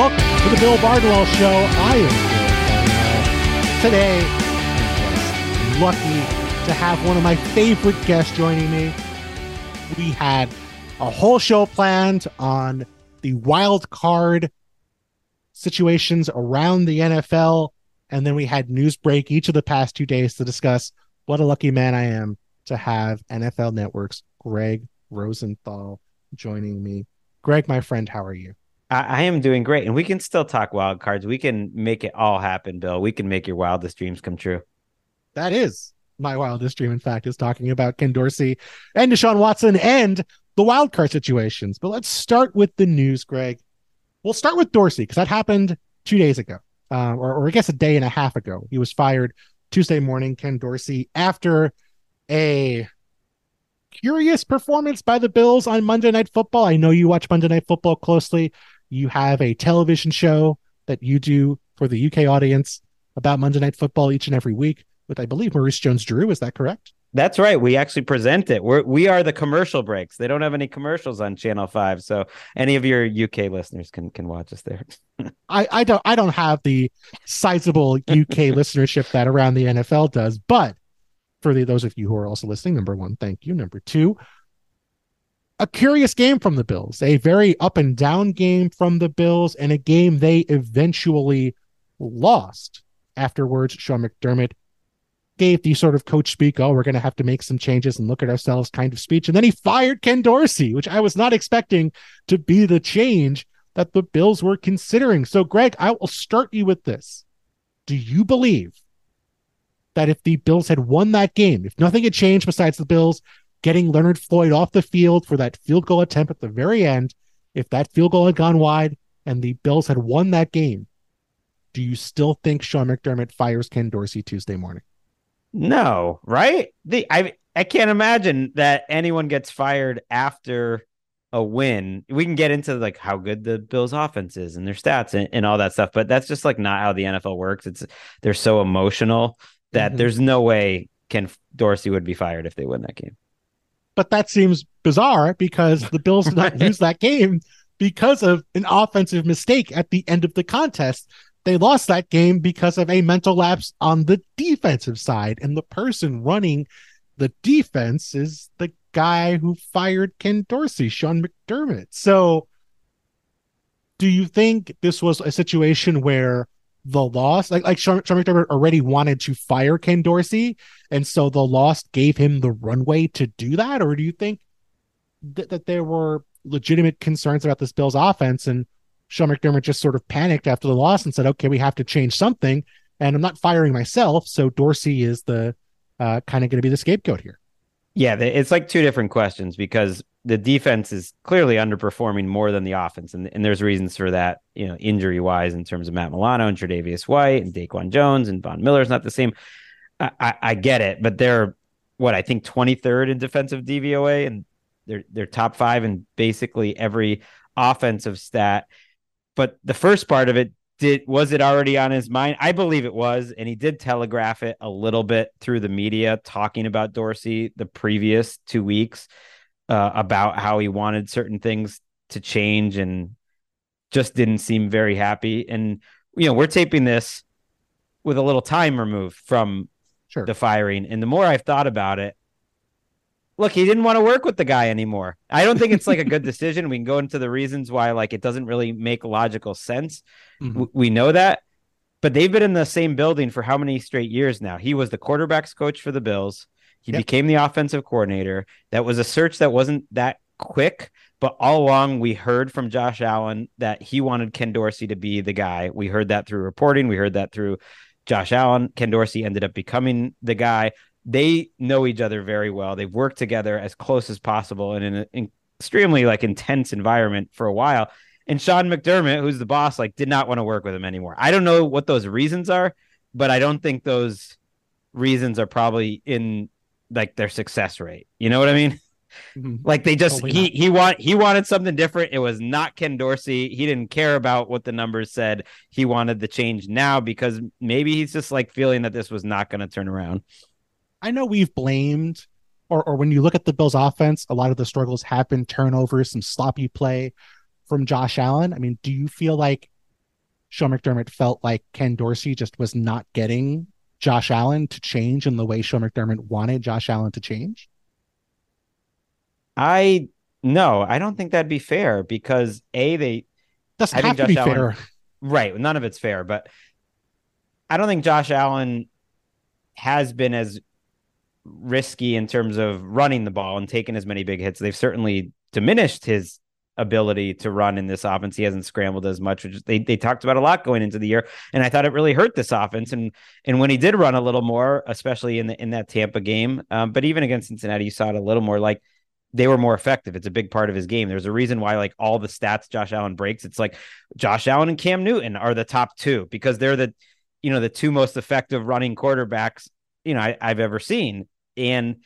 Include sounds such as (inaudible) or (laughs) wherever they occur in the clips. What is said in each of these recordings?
Welcome to the Bill Barnwell Show. I am Barnwell. Today, lucky to have one of my favorite guests joining me. We had a whole show planned on the wild card situations around the NFL, and then we had news break each of the past two days to discuss what a lucky man I am to have NFL Network's Gregg Rosenthal joining me. Gregg, my friend, how are you? I, I, am doing great, and we can still talk wild cards. We can make it all happen, Bill. We can make your wildest dreams come true. That is my wildest dream. In fact, is talking about Ken Dorsey and Deshaun Watson and the wild card situations. But let's start with the news, Gregg. We'll start with Dorsey because that happened two days ago, uh, or, or I guess a day and a half ago. He was fired Tuesday morning. Ken Dorsey after a curious performance by the Bills on Monday Night Football. I know you watch Monday Night Football closely. You have a television show that you do for the UK audience about Monday Night Football each and every week with, I believe, Maurice Jones-Drew. Is that correct? That's right. We actually present it. We're we are the commercial breaks. They don't have any commercials on Channel Five, so any of your UK listeners can can watch us there. (laughs) I, I don't I don't have the sizable UK (laughs) listenership that around the NFL does, but for the, those of you who are also listening, number one, thank you. Number two, a curious game from the Bills, a very up and down game from the Bills, and a game they eventually lost. Afterwards, Sean McDermott gave the sort of coach speak, oh, we're going to have to make some changes and look at ourselves kind of speech. And then he fired Ken Dorsey, which I was not expecting to be the change that the Bills were considering. So, Gregg, I will start you with this. Do you believe that if the Bills had won that game, if nothing had changed besides the Bills getting Leonard Floyd off the field for that field goal attempt at the very end, if that field goal had gone wide and the Bills had won that game, do you still think Sean McDermott fires Ken Dorsey Tuesday morning? No, right? The I I can't imagine that anyone gets fired after a win. We can get into like how good the Bills offense is and their stats and, and all that stuff, but that's just like not how the NFL works. It's they're so emotional that mm-hmm. there's no way Ken Dorsey would be fired if they win that game. But that seems bizarre because the Bills did not (laughs) lose that game because of an offensive mistake at the end of the contest. They lost that game because of a mental lapse on the defensive side. And the person running the defense is the guy who fired Ken Dorsey, Sean McDermott. So, do you think this was a situation where the loss, like like Sean, Sean McDermott already wanted to fire Ken Dorsey, and so the loss gave him the runway to do that, or do you think th- that there were legitimate concerns about this Bills offense, and Sean McDermott just sort of panicked after the loss and said, "Okay, we have to change something," and I'm not firing myself, so Dorsey is the uh, kind of going to be the scapegoat here. Yeah, it's like two different questions because the defense is clearly underperforming more than the offense, and, and there's reasons for that. You know, injury wise, in terms of Matt Milano and Tre'Davious White and DaQuan Jones and Von Miller is not the same. I, I, I get it, but they're what I think 23rd in defensive DVOA, and they're they're top five in basically every offensive stat. But the first part of it did was it already on his mind? I believe it was, and he did telegraph it a little bit through the media, talking about Dorsey the previous two weeks uh, about how he wanted certain things to change and just didn't seem very happy. And you know, we're taping this with a little time removed from sure. the firing, and the more I've thought about it, look, he didn't want to work with the guy anymore. I don't think it's like a good (laughs) decision. We can go into the reasons why, like, it doesn't really make logical sense. Mm-hmm. we know that, but they've been in the same building for how many straight years now? He was the quarterbacks coach for the Bills. He yep. became the offensive coordinator. That was a search that wasn't that quick, but all along we heard from Josh Allen that he wanted Ken Dorsey to be the guy. We heard that through reporting. We heard that through Josh Allen. Ken Dorsey ended up becoming the guy. They know each other very well. They've worked together as close as possible in an extremely like intense environment for a while. And Sean McDermott, who's the boss, like did not want to work with him anymore. I don't know what those reasons are, but I don't think those reasons are probably in like their success rate. You know what I mean? Mm-hmm. Like they just totally he not. he want he wanted something different. It was not Ken Dorsey. He didn't care about what the numbers said. He wanted the change now because maybe he's just like feeling that this was not going to turn around. I know we've blamed or or when you look at the Bills offense, a lot of the struggles have been turnovers, some sloppy play from Josh Allen. I mean, do you feel like Sean McDermott felt like Ken Dorsey just was not getting Josh Allen to change in the way Sean McDermott wanted Josh Allen to change? I no, I don't think that'd be fair because a they doesn't I have to Josh be Allen, fair, right? None of it's fair, but I don't think Josh Allen has been as risky in terms of running the ball and taking as many big hits. They've certainly diminished his ability to run in this offense. He hasn't scrambled as much, which they, they talked about a lot going into the year. And I thought it really hurt this offense. And and when he did run a little more, especially in the in that Tampa game, um, but even against Cincinnati, you saw it a little more like they were more effective. It's a big part of his game. There's a reason why like all the stats Josh Allen breaks, it's like Josh Allen and Cam Newton are the top two because they're the you know the two most effective running quarterbacks you know I, I've ever seen. And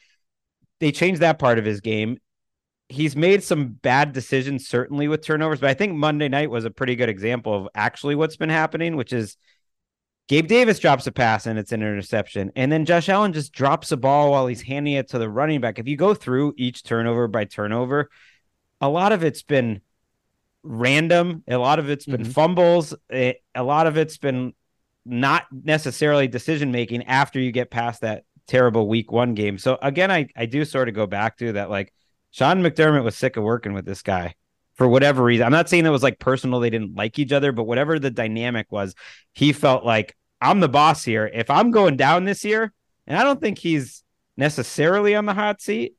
they changed that part of his game he's made some bad decisions, certainly with turnovers, but I think Monday night was a pretty good example of actually what's been happening, which is Gabe Davis drops a pass and it's an interception. And then Josh Allen just drops a ball while he's handing it to the running back. If you go through each turnover by turnover, a lot of it's been random. A lot of it's been mm-hmm. fumbles. A lot of it's been not necessarily decision making after you get past that terrible week one game. So again, I, I do sort of go back to that like Sean McDermott was sick of working with this guy for whatever reason. I'm not saying it was like personal, they didn't like each other, but whatever the dynamic was, he felt like I'm the boss here. If I'm going down this year, and I don't think he's necessarily on the hot seat,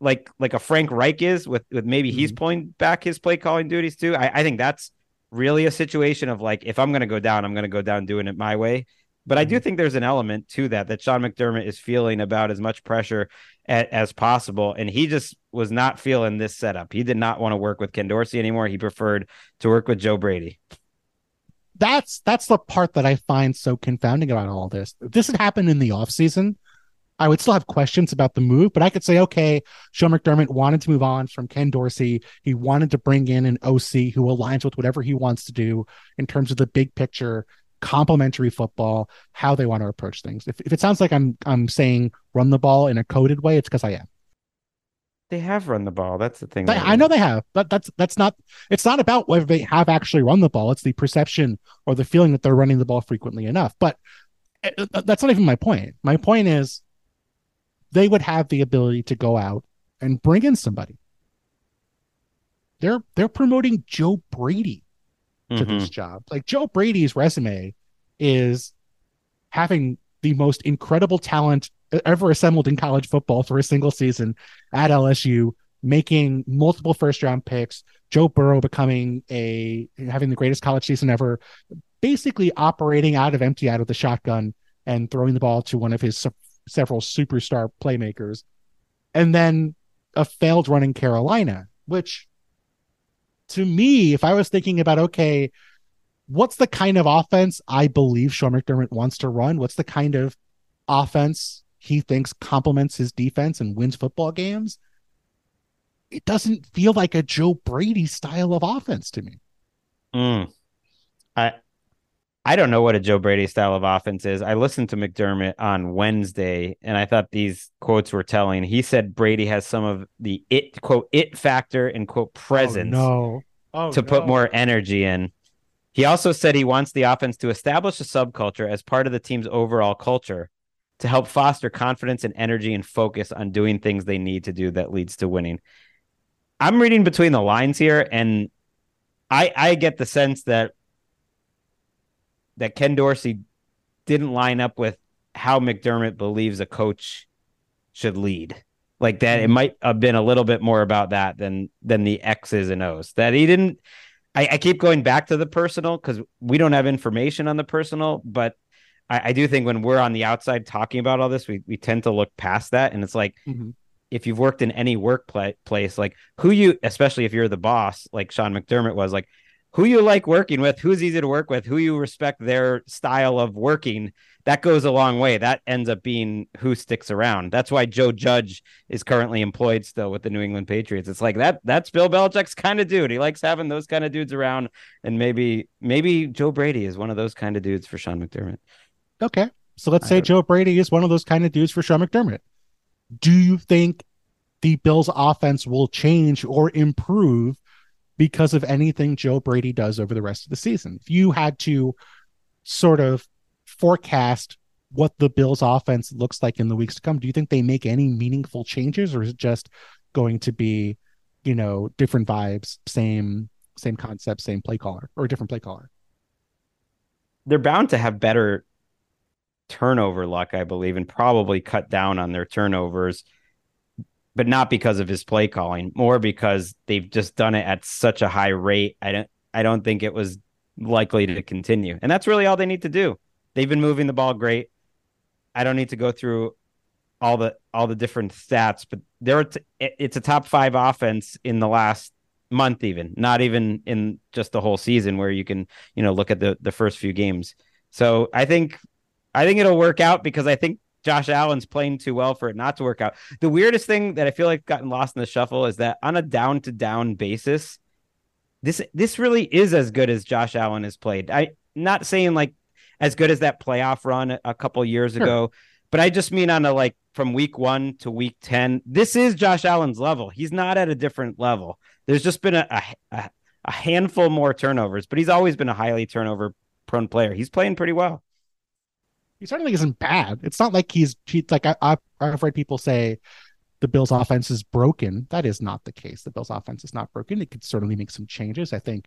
like like a Frank Reich is with with maybe mm-hmm. he's pulling back his play calling duties too. I, I think that's really a situation of like if I'm gonna go down, I'm gonna go down doing it my way. But I do mm-hmm. think there's an element to that that Sean McDermott is feeling about as much pressure as, as possible. And he just was not feeling this setup. He did not want to work with Ken Dorsey anymore. He preferred to work with Joe Brady. That's that's the part that I find so confounding about all this. If this had happened in the offseason, I would still have questions about the move, but I could say, okay, Sean McDermott wanted to move on from Ken Dorsey. He wanted to bring in an OC who aligns with whatever he wants to do in terms of the big picture complementary football, how they want to approach things. If, if it sounds like I'm I'm saying run the ball in a coded way, it's because I am. They have run the ball. That's the thing. They, I know they have, but that's that's not. It's not about whether they have actually run the ball. It's the perception or the feeling that they're running the ball frequently enough. But eh, eh, that's not even my point. My point is, they would have the ability to go out and bring in somebody. They're they're promoting Joe Brady to mm-hmm. this job. Like Joe Brady's resume is having the most incredible talent ever assembled in college football for a single season at LSU, making multiple first round picks, Joe Burrow becoming a having the greatest college season ever, basically operating out of empty out of the shotgun and throwing the ball to one of his su- several superstar playmakers. And then a failed run in Carolina, which to me, if I was thinking about, okay, what's the kind of offense I believe Sean McDermott wants to run? What's the kind of offense he thinks complements his defense and wins football games? It doesn't feel like a Joe Brady style of offense to me. Mm. I I don't know what a Joe Brady style of offense is. I listened to McDermott on Wednesday and I thought these quotes were telling. He said Brady has some of the it quote it factor and quote presence oh, no. oh, to no. put more energy in. He also said he wants the offense to establish a subculture as part of the team's overall culture to help foster confidence and energy and focus on doing things they need to do that leads to winning. I'm reading between the lines here and I I get the sense that that Ken Dorsey didn't line up with how McDermott believes a coach should lead. Like that, it mm-hmm. might have been a little bit more about that than than the X's and O's. That he didn't. I, I keep going back to the personal because we don't have information on the personal, but I, I, do think when we're on the outside talking about all this, we we tend to look past that, and it's like. Mm-hmm. If you've worked in any workplace, like who you, especially if you're the boss, like Sean McDermott was, like who you like working with, who's easy to work with, who you respect their style of working, that goes a long way. That ends up being who sticks around. That's why Joe Judge is currently employed still with the New England Patriots. It's like that that's Bill Belichick's kind of dude. He likes having those kind of dudes around. And maybe maybe Joe Brady is one of those kind of dudes for Sean McDermott. Okay. So let's say Joe Brady is one of those kind of dudes for Sean McDermott. Do you think the Bills offense will change or improve because of anything Joe Brady does over the rest of the season. If you had to sort of forecast what the Bills offense looks like in the weeks to come, do you think they make any meaningful changes or is it just going to be, you know, different vibes, same same concept, same play caller or different play caller? They're bound to have better turnover luck, I believe, and probably cut down on their turnovers, but not because of his play calling, more because they've just done it at such a high rate. I don't I don't think it was likely to continue. And that's really all they need to do. They've been moving the ball great. I don't need to go through all the all the different stats, but there it's a top 5 offense in the last month even, not even in just the whole season where you can, you know, look at the the first few games. So I think I think it'll work out because I think Josh Allen's playing too well for it not to work out. The weirdest thing that I feel like gotten lost in the shuffle is that on a down to down basis, this this really is as good as Josh Allen has played. I not saying like as good as that playoff run a couple years sure. ago, but I just mean on a like from week one to week ten. This is Josh Allen's level. He's not at a different level. There's just been a a, a handful more turnovers, but he's always been a highly turnover prone player. He's playing pretty well he certainly isn't bad. It's not like he's he's like I, I I've read people say the Bills offense is broken. That is not the case. The Bills offense is not broken. It could certainly make some changes. I think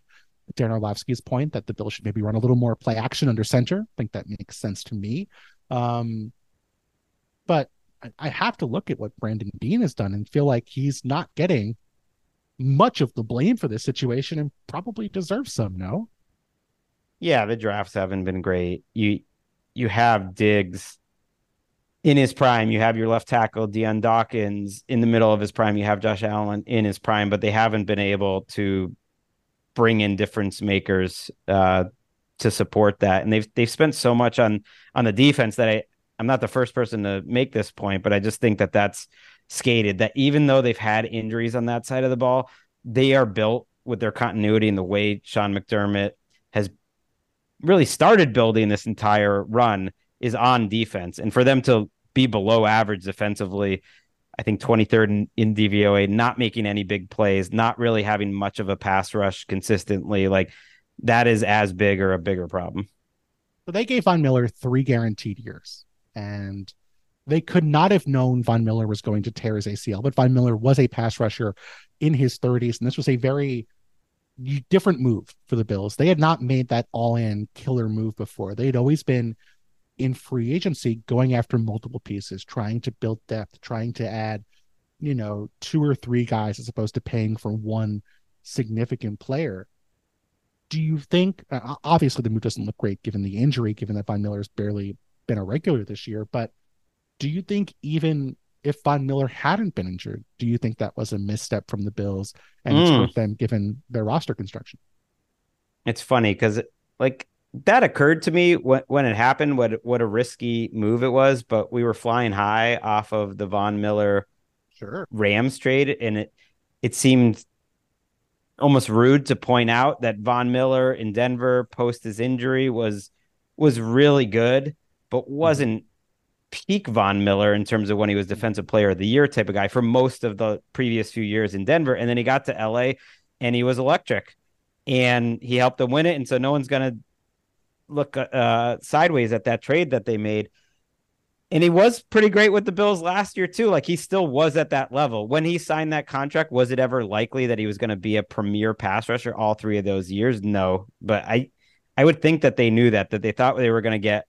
Dan Orlovsky's point that the Bills should maybe run a little more play action under center. I think that makes sense to me. Um, but I, I have to look at what Brandon Beane has done and feel like he's not getting much of the blame for this situation and probably deserves some, no? Yeah, the drafts haven't been great. You you have Diggs in his prime. You have your left tackle Dion Dawkins in the middle of his prime. You have Josh Allen in his prime, but they haven't been able to bring in difference makers uh, to support that. And they've they've spent so much on on the defense that I I'm not the first person to make this point, but I just think that that's skated. That even though they've had injuries on that side of the ball, they are built with their continuity and the way Sean McDermott really started building this entire run is on defense. And for them to be below average defensively, I think 23rd in, in DVOA, not making any big plays, not really having much of a pass rush consistently, like that is as big or a bigger problem. So they gave Von Miller three guaranteed years, and they could not have known Von Miller was going to tear his ACL, but Von Miller was a pass rusher in his 30s, and this was a very different move for the Bills. They had not made that all in killer move before. They had always been in free agency going after multiple pieces, trying to build depth, trying to add, you know, two or three guys as opposed to paying for one significant player. Do you think, uh, obviously, the move doesn't look great given the injury, given that Von Miller's barely been a regular this year, but do you think even if Von Miller hadn't been injured, do you think that was a misstep from the Bills and mm. it's hurt them given their roster construction? It's funny because like that occurred to me when, when it happened, what what a risky move it was, but we were flying high off of the Von Miller sure. Rams trade, and it it seemed almost rude to point out that Von Miller in Denver post his injury was was really good, but mm-hmm. wasn't peak Von Miller in terms of when he was defensive player of the year type of guy for most of the previous few years in Denver. And then he got to LA and he was electric and he helped them win it. And so no one's going to look uh, sideways at that trade that they made. And he was pretty great with the Bills last year too. Like he still was at that level. When he signed that contract, was it ever likely that he was going to be a premier pass rusher all three of those years? No. But I I would think that they knew that that they thought they were going to get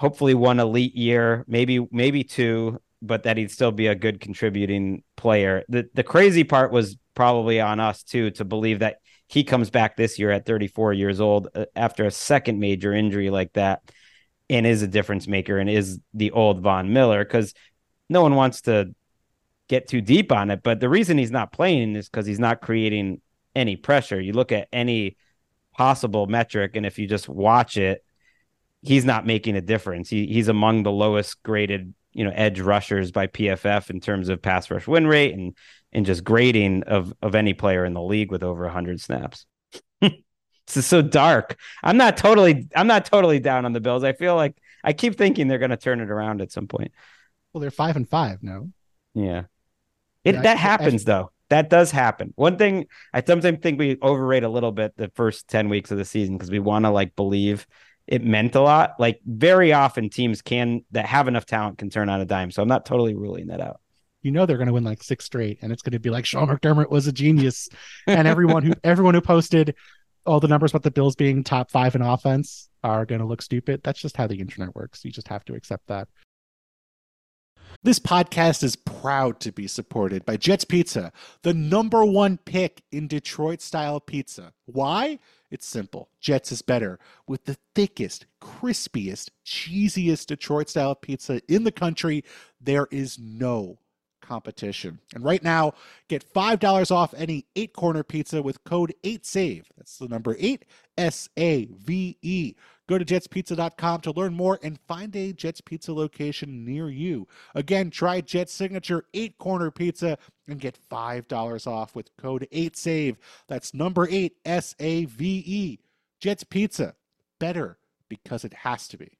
hopefully one elite year, maybe maybe two, but that he'd still be a good contributing player. The the crazy part was probably on us too to believe that he comes back this year at 34 years old uh, after a second major injury like that and is a difference maker and is the old Von Miller because no one wants to get too deep on it. But the reason he's not playing is because he's not creating any pressure. You look at any possible metric, and if you just watch it, he's not making a difference. He he's among the lowest graded, you know, edge rushers by PFF in terms of pass rush win rate and and just grading of of any player in the league with over 100 snaps. (laughs) this is so dark. I'm not totally I'm not totally down on the Bills. I feel like I keep thinking they're going to turn it around at some point. Well, they're 5 and 5, no. Yeah. It yeah, that I, happens I, though. that does happen. One thing I sometimes think we overrate a little bit the first 10 weeks of the season because we want to like believe it meant a lot. Like very often teams can that have enough talent can turn on a dime. So I'm not totally ruling that out. You know they're going to win like six straight, and it's going to be like Sean McDermott was a genius, and everyone who (laughs) everyone who posted all the numbers about the Bills being top five in offense are going to look stupid. That's just how the internet works. You just have to accept that. This podcast is proud to be supported by Jets Pizza, the number one pick in Detroit style pizza. Why? It's simple. Jets is better with the thickest, crispiest, cheesiest Detroit style pizza in the country. There is no competition. And right now, get $5 off any eight corner pizza with code 8SAVE. That's the number 8 S A V E. Go to jetspizza.com to learn more and find a Jets Pizza location near you. Again, try Jet's signature eight corner pizza and get $5 off with code 8SAVE. That's number 8 S A V E. Jets Pizza. Better because it has to be.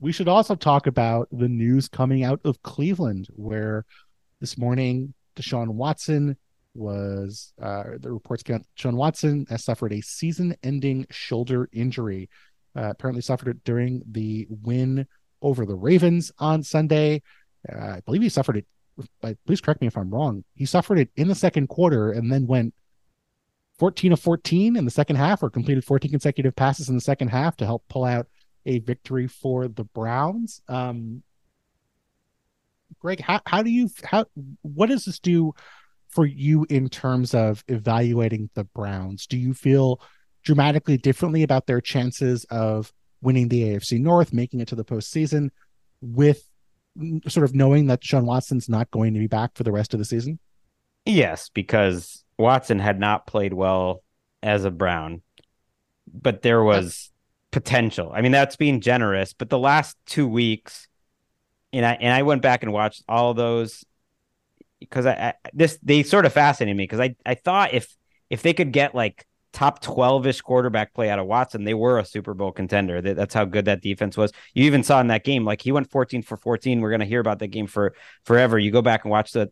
We should also talk about the news coming out of Cleveland, where this morning Deshaun Watson was uh, the reports came out. Deshaun Watson has suffered a season-ending shoulder injury. Uh, apparently, suffered it during the win over the Ravens on Sunday. Uh, I believe he suffered it. Please correct me if I'm wrong. He suffered it in the second quarter and then went 14 of 14 in the second half, or completed 14 consecutive passes in the second half to help pull out a victory for the Browns. Um, Gregg, how, how do you how what does this do for you in terms of evaluating the Browns? Do you feel dramatically differently about their chances of winning the AFC North, making it to the postseason, with sort of knowing that Sean Watson's not going to be back for the rest of the season? Yes, because Watson had not played well as a Brown, but there was potential. I mean, that's being generous, but the last two weeks, and I and I went back and watched all those because I, I this they sort of fascinated me because I I thought if if they could get like top 12ish quarterback play out of Watson, they were a Super Bowl contender. That's how good that defense was. You even saw in that game, like he went 14 for 14. We're going to hear about that game for forever. You go back and watch the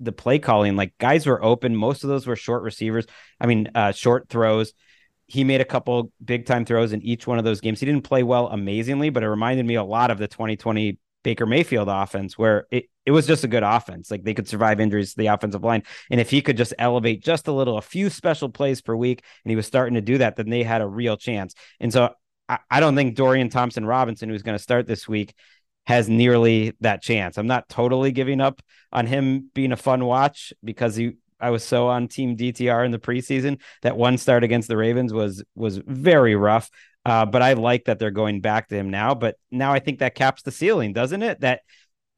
the play calling, like guys were open. Most of those were short receivers. I mean, uh, short throws he made a couple big time throws in each one of those games. He didn't play well amazingly, but it reminded me a lot of the 2020 Baker Mayfield offense, where it, it was just a good offense. Like they could survive injuries to the offensive line. And if he could just elevate just a little, a few special plays per week, and he was starting to do that, then they had a real chance. And so I, I don't think Dorian Thompson Robinson, who's going to start this week, has nearly that chance. I'm not totally giving up on him being a fun watch because he I was so on team DTR in the preseason that one start against the Ravens was was very rough. Uh, but I like that they're going back to him now. But now I think that caps the ceiling, doesn't it? That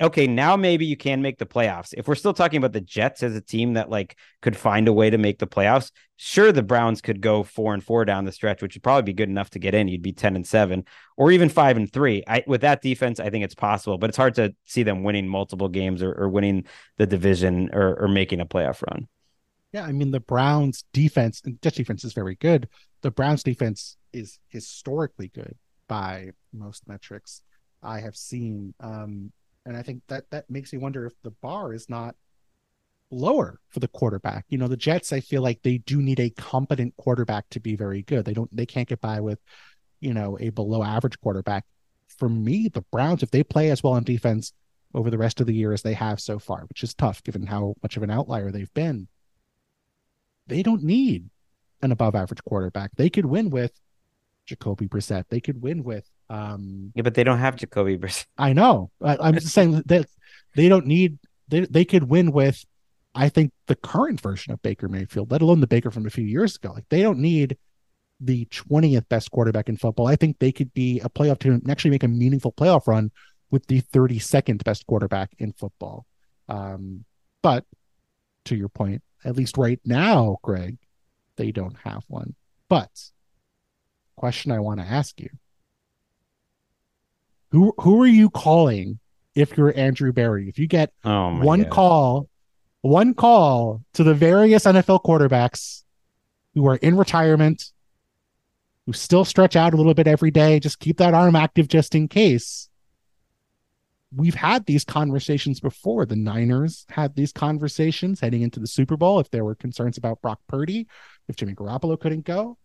okay, now maybe you can make the playoffs. If we're still talking about the Jets as a team that like could find a way to make the playoffs, sure the Browns could go four and four down the stretch, which would probably be good enough to get in. You'd be 10 and seven or even five and three. I with that defense, I think it's possible, but it's hard to see them winning multiple games or, or winning the division or, or making a playoff run. Yeah, I mean the Browns defense and Jets defense is very good. The Browns defense is historically good by most metrics I have seen. Um, and I think that that makes me wonder if the bar is not lower for the quarterback. You know, the Jets, I feel like they do need a competent quarterback to be very good. They don't, they can't get by with, you know, a below average quarterback. For me, the Browns, if they play as well on defense over the rest of the year as they have so far, which is tough given how much of an outlier they've been, they don't need an above average quarterback. They could win with Jacoby Brissett. They could win with um Yeah, but they don't have Jacoby Brissett. (laughs) I know. I, am just saying that they don't need they they could win with I think the current version of Baker Mayfield, let alone the Baker from a few years ago. Like they don't need the 20th best quarterback in football. I think they could be a playoff team and actually make a meaningful playoff run with the 32nd best quarterback in football. Um, but to your point, at least right now, Gregg, they don't have one. But question I want to ask you. Who who are you calling if you're Andrew Berry? If you get Oh one God. call, one call to the various NFL quarterbacks who are in retirement, who still stretch out a little bit every day, just keep that arm active just in case. We've had these conversations before. The Niners had these conversations heading into the Super Bowl if there were concerns about Brock Purdy, if Jimmy Garoppolo couldn't go.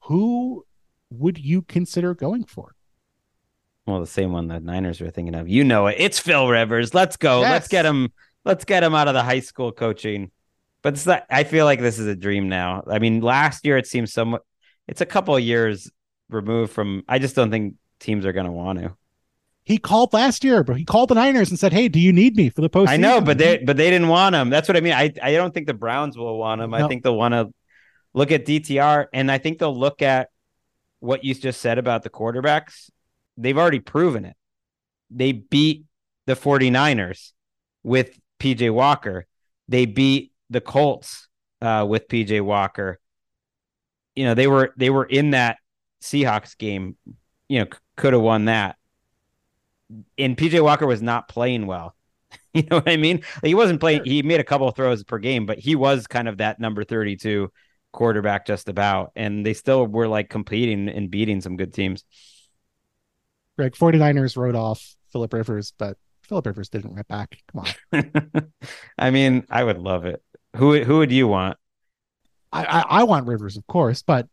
Who would you consider going for? Well, the same one the Niners were thinking of. You know it. It's Phil Rivers. Let's go. Let's get him. Let's get him out of the high school coaching. But it's not, I feel like this is a dream now. I mean, last year it seems somewhat. It's a couple of years removed from. I just don't think teams are going to want to. He called last year, but he called the Niners and said, Hey, do you need me for the postseason? I know, but they but they didn't want him. That's what I mean. I I don't think the Browns will want him. I think they'll want to look at DTR, and I think they'll look at what you just said about the quarterbacks. They've already proven it. They beat the 49ers with PJ Walker. They beat the Colts uh, with PJ Walker. You know, they were they were in that Seahawks game. You know, c- could have won that. And PJ Walker was not playing well. (laughs) You know what I mean? Like, he wasn't playing. He made a couple throws per game, but he was kind of that number thirty-two quarterback, just about. And they still were like competing and beating some good teams. Gregg, 49ers wrote off Philip Rivers, but Philip Rivers didn't write back. Come on. (laughs) I mean, I would love it. Who who would you want? I, I, I want Rivers, of course, but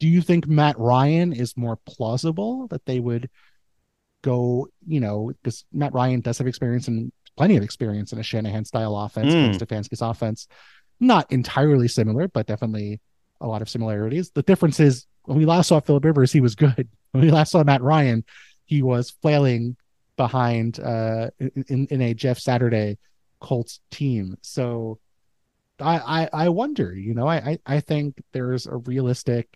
do you think Matt Ryan is more plausible that they would go, you know, because Matt Ryan does have experience and plenty of experience in a Shanahan style offense, mm. Stefanski's offense. Not entirely similar, but definitely a lot of similarities. The difference is when we last saw Philip Rivers, he was good. When we last saw Matt Ryan, he was flailing behind uh in, in a Jeff Saturday Colts team. So I, I I wonder, you know, I, I think there's a realistic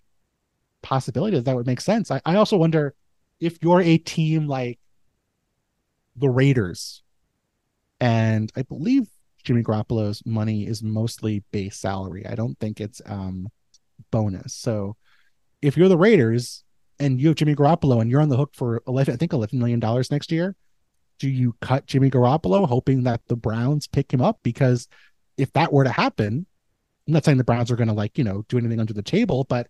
possibility that that would make sense. I, I also wonder if you're a team like the Raiders, and I believe Jimmy Garoppolo's money is mostly base salary. I don't think it's um bonus. So if you're the Raiders and you have Jimmy Garoppolo and you're on the hook for eleven, I think eleven million dollars next year, do you cut Jimmy Garoppolo hoping that the Browns pick him up? Because if that were to happen, I'm not saying the Browns are going to like, you know, do anything under the table, but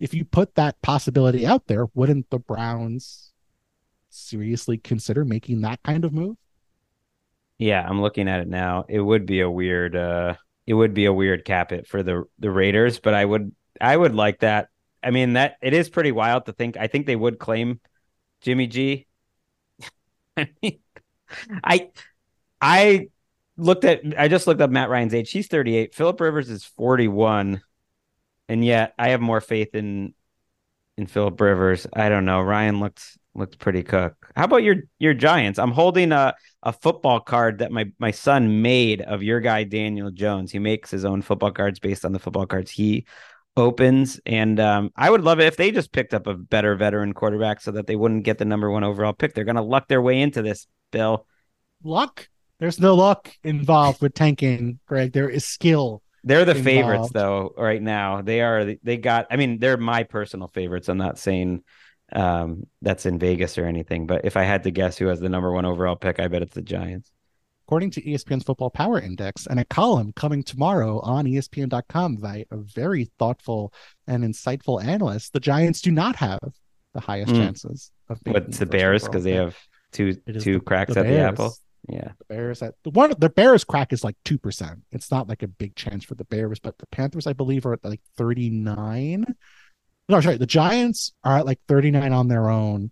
if you put that possibility out there, wouldn't the Browns seriously consider making that kind of move? Yeah, I'm looking at it now. It would be a weird uh it would be a weird cap it for the the Raiders, but I would I would like that. I mean that it is pretty wild to think I think they would claim Jimmy G. (laughs) I mean I I looked at I just looked up Matt Ryan's age. He's 38. Philip Rivers is 41. And yet I have more faith in in Philip Rivers. I don't know. Ryan looked looked pretty cook. How about your your Giants? I'm holding a a football card that my my son made of your guy Daniel Jones. He makes his own football cards based on the football cards he opens, and um, I would love it if they just picked up a better veteran quarterback so that they wouldn't get the number one overall pick. They're gonna luck their way into this, Bill. Luck? There's no luck involved with tanking, Gregg. There is skill. They're the Involved. favorites though right now. They are. They got. I mean, they're my personal favorites. I'm not saying um, that's in Vegas or anything, but if I had to guess who has the number one overall pick, I bet it's the Giants. According to ESPN's Football Power Index and a column coming tomorrow on ESPN.com by a very thoughtful and insightful analyst, the Giants do not have the highest Hmm. chances of making What's the Bears because they have two two the- cracks the at the apple. Yeah. The Bears at the one the Bears crack is like two percent. It's not like a big chance for the Bears, but the Panthers, I believe, are at like thirty nine. No, sorry, the Giants are at like thirty nine on their own,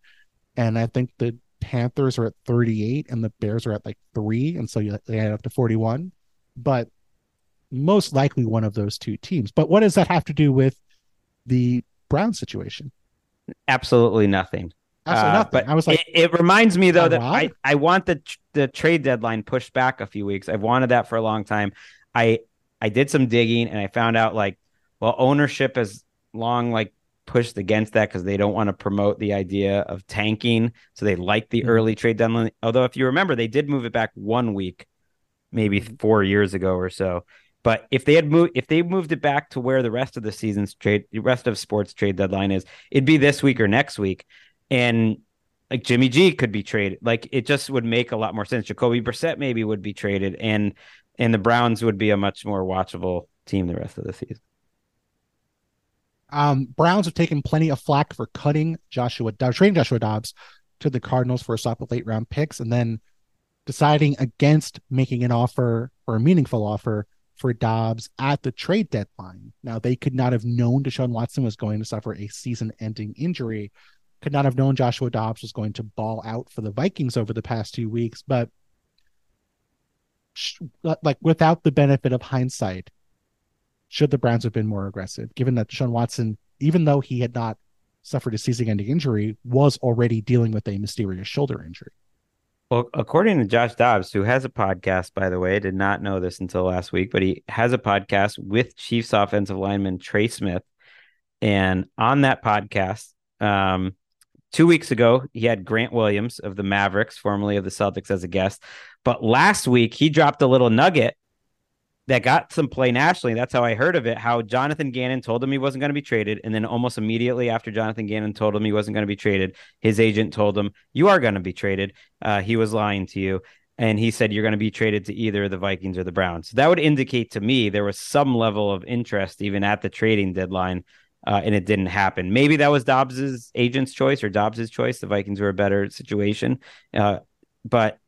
and I think the Panthers are at thirty eight, and the Bears are at like three, and so you they add up to forty one. But most likely one of those two teams. But what does that have to do with the Brown situation? Absolutely nothing. Absolutely Uh, nothing. But I was like, it, it reminds me though that. I, I want the the trade deadline pushed back a few weeks. I've wanted that for a long time. I I did some digging and I found out like well ownership has long like pushed against that because they don't want to promote the idea of tanking. So they like the Mm-hmm. early trade deadline. Although, if you remember, they did move it back one week, maybe Mm-hmm. four years ago or so. But if they had moved, if they moved it back to where the rest of the season's trade, the rest of sports trade deadline is, it'd be this week or next week, and like Jimmy G could be traded. Like it just would make a lot more sense. Jacoby Brissett maybe would be traded, and and the Browns would be a much more watchable team the rest of the season. Um, Browns have taken plenty of flack for cutting Joshua, Dobbs, trading Joshua Dobbs to the Cardinals for a swap of late round picks, and then deciding against making an offer or a meaningful offer for Dobbs at the trade deadline. Now they could not have known Deshaun Watson was going to suffer a season-ending injury, could not have known Joshua Dobbs was going to ball out for the Vikings over the past two weeks, but like without the benefit of hindsight, should the Browns have been more aggressive, given that Sean Watson, even though he had not suffered a season-ending injury, was already dealing with a mysterious shoulder injury. Well, according to Josh Dobbs, who has a podcast, by the way, did not know this until last week, but he has a podcast with Chiefs offensive lineman Trey Smith. And on that podcast, um, two weeks ago, he had Grant Williams of the Mavericks, formerly of the Celtics, as a guest. But last week, he dropped a little nugget that got some play nationally. That's how I heard of it. How Jonathan Gannon told him he wasn't going to be traded. And then almost immediately after Jonathan Gannon told him he wasn't going to be traded, his agent told him, You are going to be traded. Uh, he was lying to you. And he said, You're going to be traded to either the Vikings or the Browns. So that would indicate to me there was some level of interest even at the trading deadline. Uh, and it didn't happen. Maybe that was Dobbs's agent's choice or Dobbs's choice. The Vikings were a better situation. Uh, but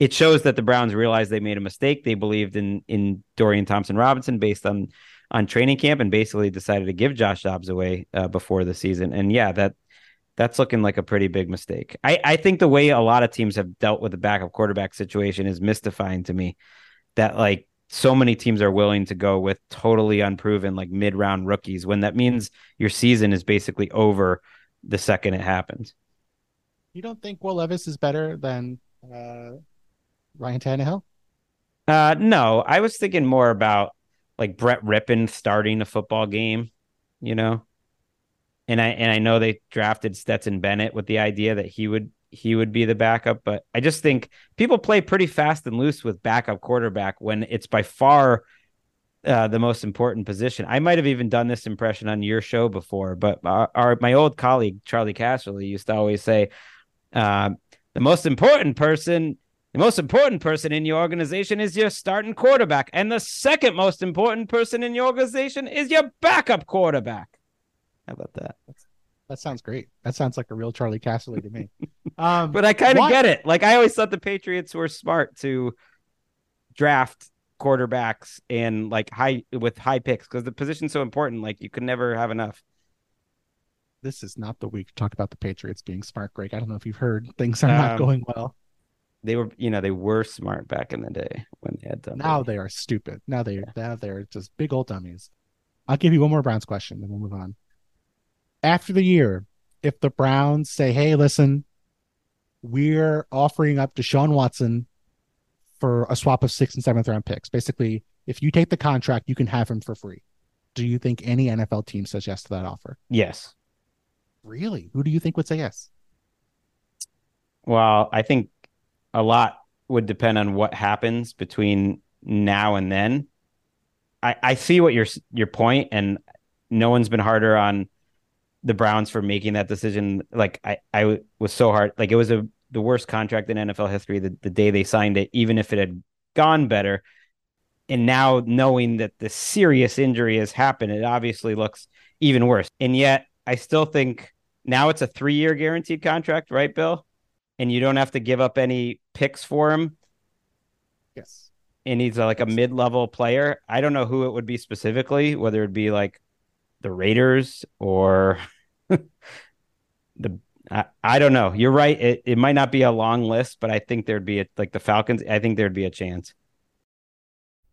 it shows that the Browns realized they made a mistake. They believed in in Dorian Thompson Robinson based on on training camp and basically decided to give Josh Dobbs away uh, before the season. And yeah, that that's looking like a pretty big mistake. I, I think the way a lot of teams have dealt with the backup quarterback situation is mystifying to me. That like so many teams are willing to go with totally unproven like mid round rookies when that means your season is basically over the second it happens. You don't think Will Levis is better than uh, Ryan Tannehill? Uh, no, I was thinking more about like Brett Rypien starting a football game, you know. And I and I know they drafted Stetson Bennett with the idea that he would he would be the backup, but I just think people play pretty fast and loose with backup quarterback when it's by far uh, the most important position. I might have even done this impression on your show before, but our, our my old colleague Charley Casserly used to always say, uh, "The most important person the most important person in your organization is your starting quarterback, and the second most important person in your organization is your backup quarterback. How about that? That sounds great. That sounds like a real Charley Casserly to me. (laughs) Um, But I kind of get it. Like I always thought the Patriots were smart to draft quarterbacks and like high with high picks because the position's so important. Like you could never have enough. this is not the week to talk about the Patriots being smart, Gregg. I don't know if you've heard things are not Um, going well. They were, you know, they were smart back in the day when they had done. Now they are stupid. Now they now they're just big old dummies. I'll give you one more Browns question, then we'll move on. After the year, if the Browns say, "Hey, listen, we're offering up Deshaun Watson for a swap of sixth and seventh round picks. Basically, if you take the contract, you can have him for free." Do you think any NFL team says yes to that offer? yes. Really? Who do you think would say yes? Well, I think a lot would depend on what happens between now and then. I, I see what your your point, and no one's been harder on the Browns for making that decision. Like I, I was so hard. Like it was a the worst contract in NFL history the, the day they signed it, even if it had gone better. And now knowing that the serious injury has happened, it obviously looks even worse. And yet I still think now it's a three year guaranteed contract, right, Bill? And you don't have to give up any picks for him. Yes. And he's uh, like a mid level player. I don't know who it would be specifically, whether it'd be like the Raiders or (laughs) the I, I don't know. You're right. It it might not be a long list, but I think there'd be a like the Falcons. I think there'd be a chance.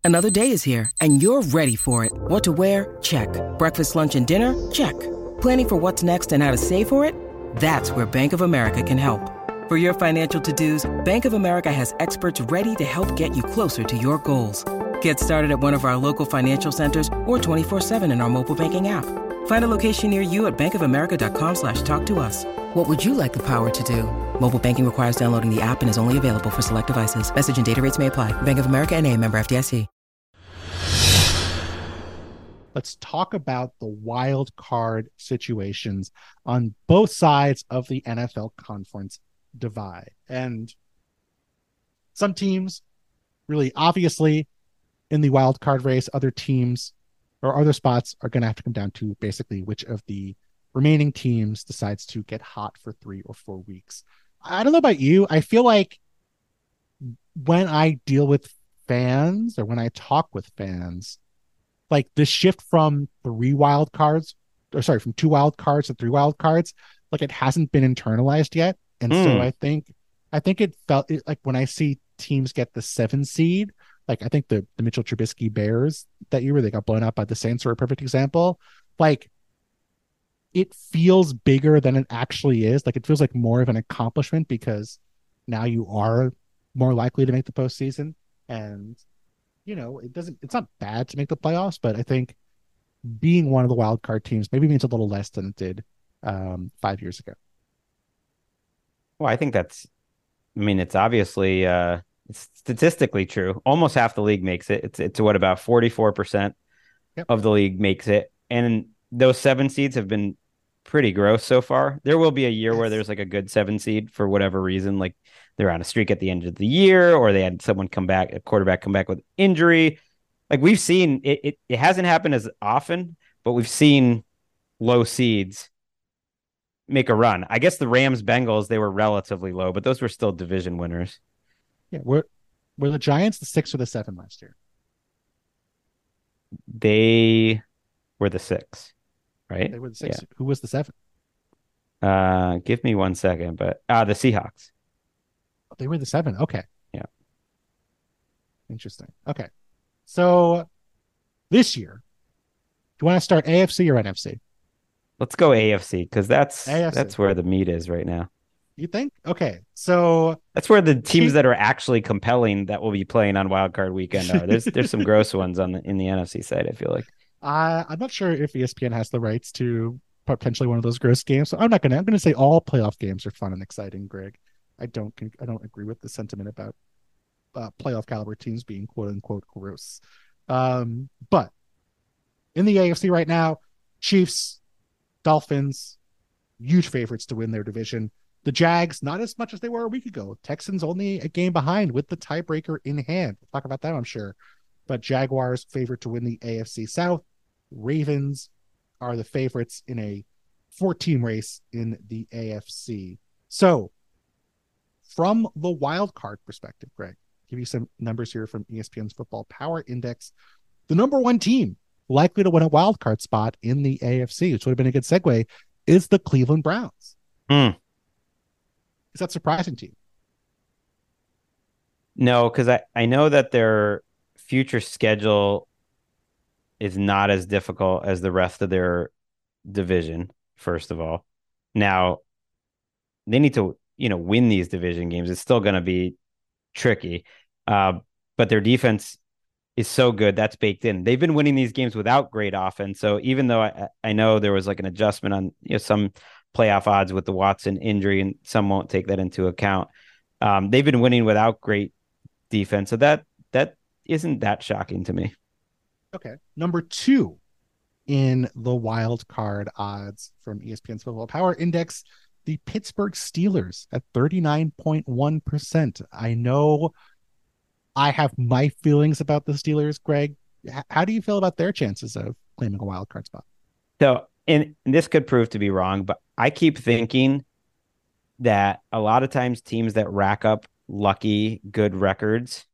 Another day is here, and you're ready for it. What to wear? Check. Breakfast, lunch, and dinner? Check. Planning for what's next and how to save for it? That's where Bank of America can help. For your financial to-dos, Bank of America has experts ready to help get you closer to your goals. Get started at one of our local financial centers or 24-7 in our mobile banking app. Find a location near you at bankofamerica.com slash talk to us. What would you like the power to do? Mobile banking requires downloading the app and is only available for select devices. Message and data rates may apply. Bank of America and a member FDIC. Let's talk about the wild card situations on both sides of the NFL conference divide. And some teams really obviously in the wild card race, other teams or other spots are going to have to come down to basically which of the remaining teams decides to get hot for three or four weeks. I don't know about you. I feel like when I deal with fans or when I talk with fans, like the shift from three wild cards, or sorry, from two wild cards to three wild cards, like it hasn't been internalized yet. And mm. so hmm. I think, I think it felt like when I see teams get the seven seed, like I think the the Mitchell Trubisky Bears that year where they got blown out by the Saints are a perfect example. Like it feels bigger than it actually is. Like it feels like more of an accomplishment because now you are more likely to make the postseason. And you know, it doesn't it's not bad to make the playoffs, but I think being one of the wild card teams maybe means a little less than it did um, five years ago. Well, I think that's I mean, it's obviously uh it's statistically true. Almost half the league makes it. It's it's what about forty four percent of the league makes it, and those seven seeds have been pretty gross so far. There will be a year where there's like a good seven seed for whatever reason, like they're on a streak at the end of the year, or they had someone come back, a quarterback come back with injury. Like we've seen, it it, it hasn't happened as often, but we've seen low seeds make a run. I guess the Rams Bengals they were relatively low, but those were still division winners. Yeah, were were the Giants the six or the seven last year? They were the six, right? They were the six. Yeah. Who was the seven? Uh, give me one second, but uh, the Seahawks. Oh, they were the seven. Okay. Yeah. Interesting. Okay. So this year, do you want to start AFC or NFC? Let's go AFC because that's AFC. that's where the meat is right now. You think? Okay, so that's where the teams that are actually compelling that will be playing on Wild Card Weekend are. There's there's some (laughs) gross ones on the in the NFC side. I feel like. Uh, I'm not sure if ESPN has the rights to potentially one of those gross games. So I'm not gonna. I'm gonna say all playoff games are fun and exciting. Gregg, I don't. I don't agree with the sentiment about uh, playoff caliber teams being quote unquote gross. Um, but in the AFC right now, Chiefs, Dolphins, huge favorites to win their division. The Jags, not as much as they were a week ago. Texans only a game behind with the tiebreaker in hand. We'll talk about that, I'm sure. But Jaguars favorite to win the AFC South. Ravens are the favorites in a 14 race in the AFC. So, from the wild card perspective, Gregg, give you some numbers here from ESPN's Football Power Index. The number one team likely to win a wild card spot in the AFC, which would have been a good segue, is the Cleveland Browns. Mm. Is that surprising to you? No, because I, I know that their future schedule is not as difficult as the rest of their division, first of all. Now, they need to, you know, win these division games. It's still going to be tricky. Uh, but their defense is so good that's baked in. They've been winning these games without great offense. So even though I, I know there was like an adjustment on you know some playoff odds with the Watson injury, and some won't take that into account. Um, they've been winning without great defense, so that that isn't that shocking to me. Okay, number two in the wild card odds from ESPN's Football Power Index, the Pittsburgh Steelers at thirty nine point one percent. I know I have my feelings about the Steelers, Gregg. How do you feel about their chances of claiming a wild card spot? So and, this could prove to be wrong, but I keep thinking that a lot of times teams that rack up lucky good records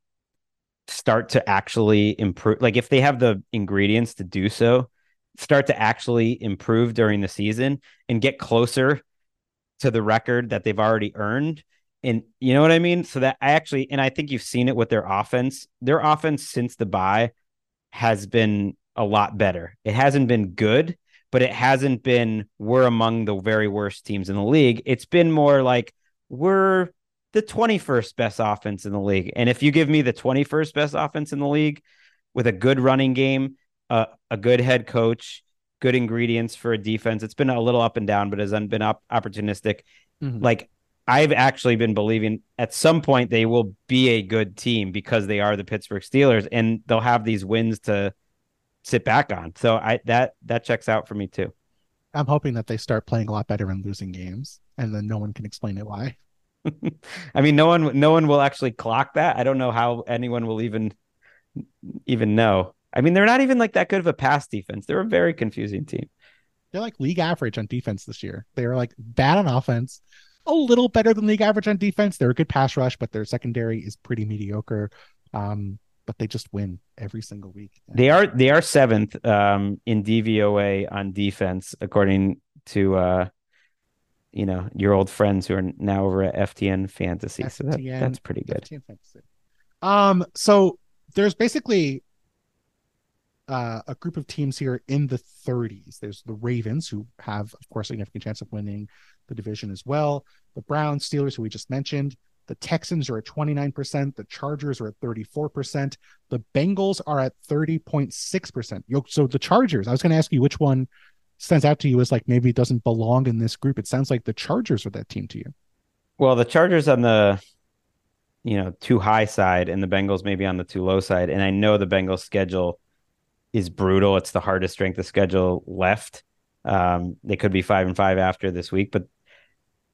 start to actually improve like if they have the ingredients to do so start to actually improve during the season and get closer to the record that they've already earned and you know what i mean so that i actually and i think you've seen it with their offense their offense since the bye has been a lot better it hasn't been good but it hasn't been we're among the very worst teams in the league. It's been more like we're the 21st best offense in the league. And if you give me the 21st best offense in the league with a good running game, uh, a good head coach, good ingredients for a defense. It's been a little up and down, but has been up opportunistic. Mhm. Like I've actually been believing at some point they will be a good team because they are the Pittsburgh Steelers and they'll have these wins to sit back on. So I that that checks out for me too. I'm hoping that they start playing a lot better and losing games, and then no one can explain it why. (laughs) I mean, no one no one will actually clock that. I don't know how anyone will even even know. I mean, they're not even like that good of a pass defense. They're a very confusing team. They're like league average on defense this year. They're like bad on offense, a little better than league average on defense. They're a good pass rush, but their secondary is pretty mediocre. Um, but they just win every single week. They are they are seventh um, in DVOA on defense, according to uh, you know your old friends who are now over at FTN Fantasy. so that, that's pretty good. FTN Fantasy. Um, so there's basically uh, a group of teams here in the 30s. There's the Ravens, who have, of course, a significant chance of winning the division as well. The Browns, Steelers, who we just mentioned. The Texans are at 29%. The Chargers are at 34%. The Bengals are at 30.6%. Yo- So the Chargers, I was going to ask you which one stands out to you as like maybe it doesn't belong in this group. It sounds like the Chargers are that team to you. Well, the Chargers on the you know too high side, and the Bengals maybe on the too low side. And I know the Bengals schedule is brutal. It's the hardest strength of schedule left. Um, they could be five and five after this week, but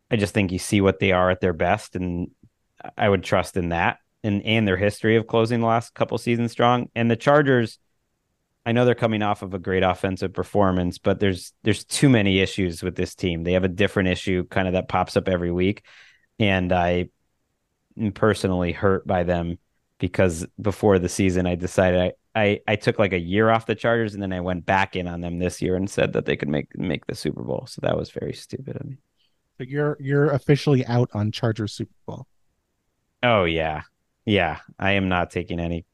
I just think you see what they are at their best, and I would trust in that and and their history of closing the last couple seasons strong. And the Chargers, I know they're coming off of a great offensive performance, but there's there's too many issues with this team. They have a different issue kind of that pops up every week, and I am personally hurt by them because before the season I decided I. I, I took like a year off the Chargers and then I went back in on them this year and said that they could make make the Super Bowl. So that was very stupid of me. So you're you're officially out on Chargers Super Bowl. Oh yeah, yeah. I am not taking any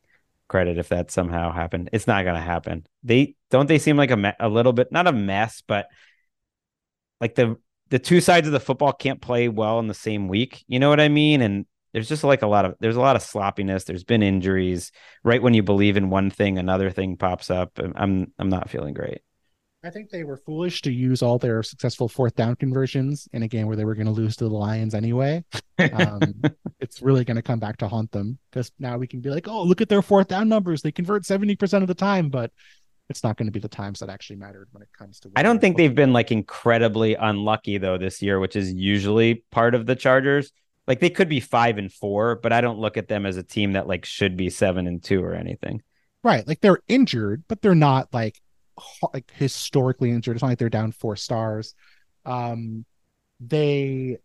credit if that somehow happened. It's not going to happen. They don't. They seem like a a little bit not a mess, but like the the two sides of the football can't play well in the same week. You know what I mean? And there's just like a lot of there's a lot of sloppiness. There's been injuries. Right when you believe in one thing, another thing pops up. I'm I'm not feeling great. I think they were foolish to use all their successful fourth down conversions in a game where they were going to lose to the Lions anyway. Um, (laughs) it's really going to come back to haunt them because now we can be like, oh, look at their fourth down numbers. They convert 70% of the time, but it's not going to be the times that actually mattered when it comes to. I don't think they've been like incredibly unlucky though this year, which is usually part of the Chargers. Like they could be five and four, but I don't look at them as a team that like should be seven and two or anything. Right. Like they're injured, but they're not like like historically injured. It's not like they're down four stars. Um, they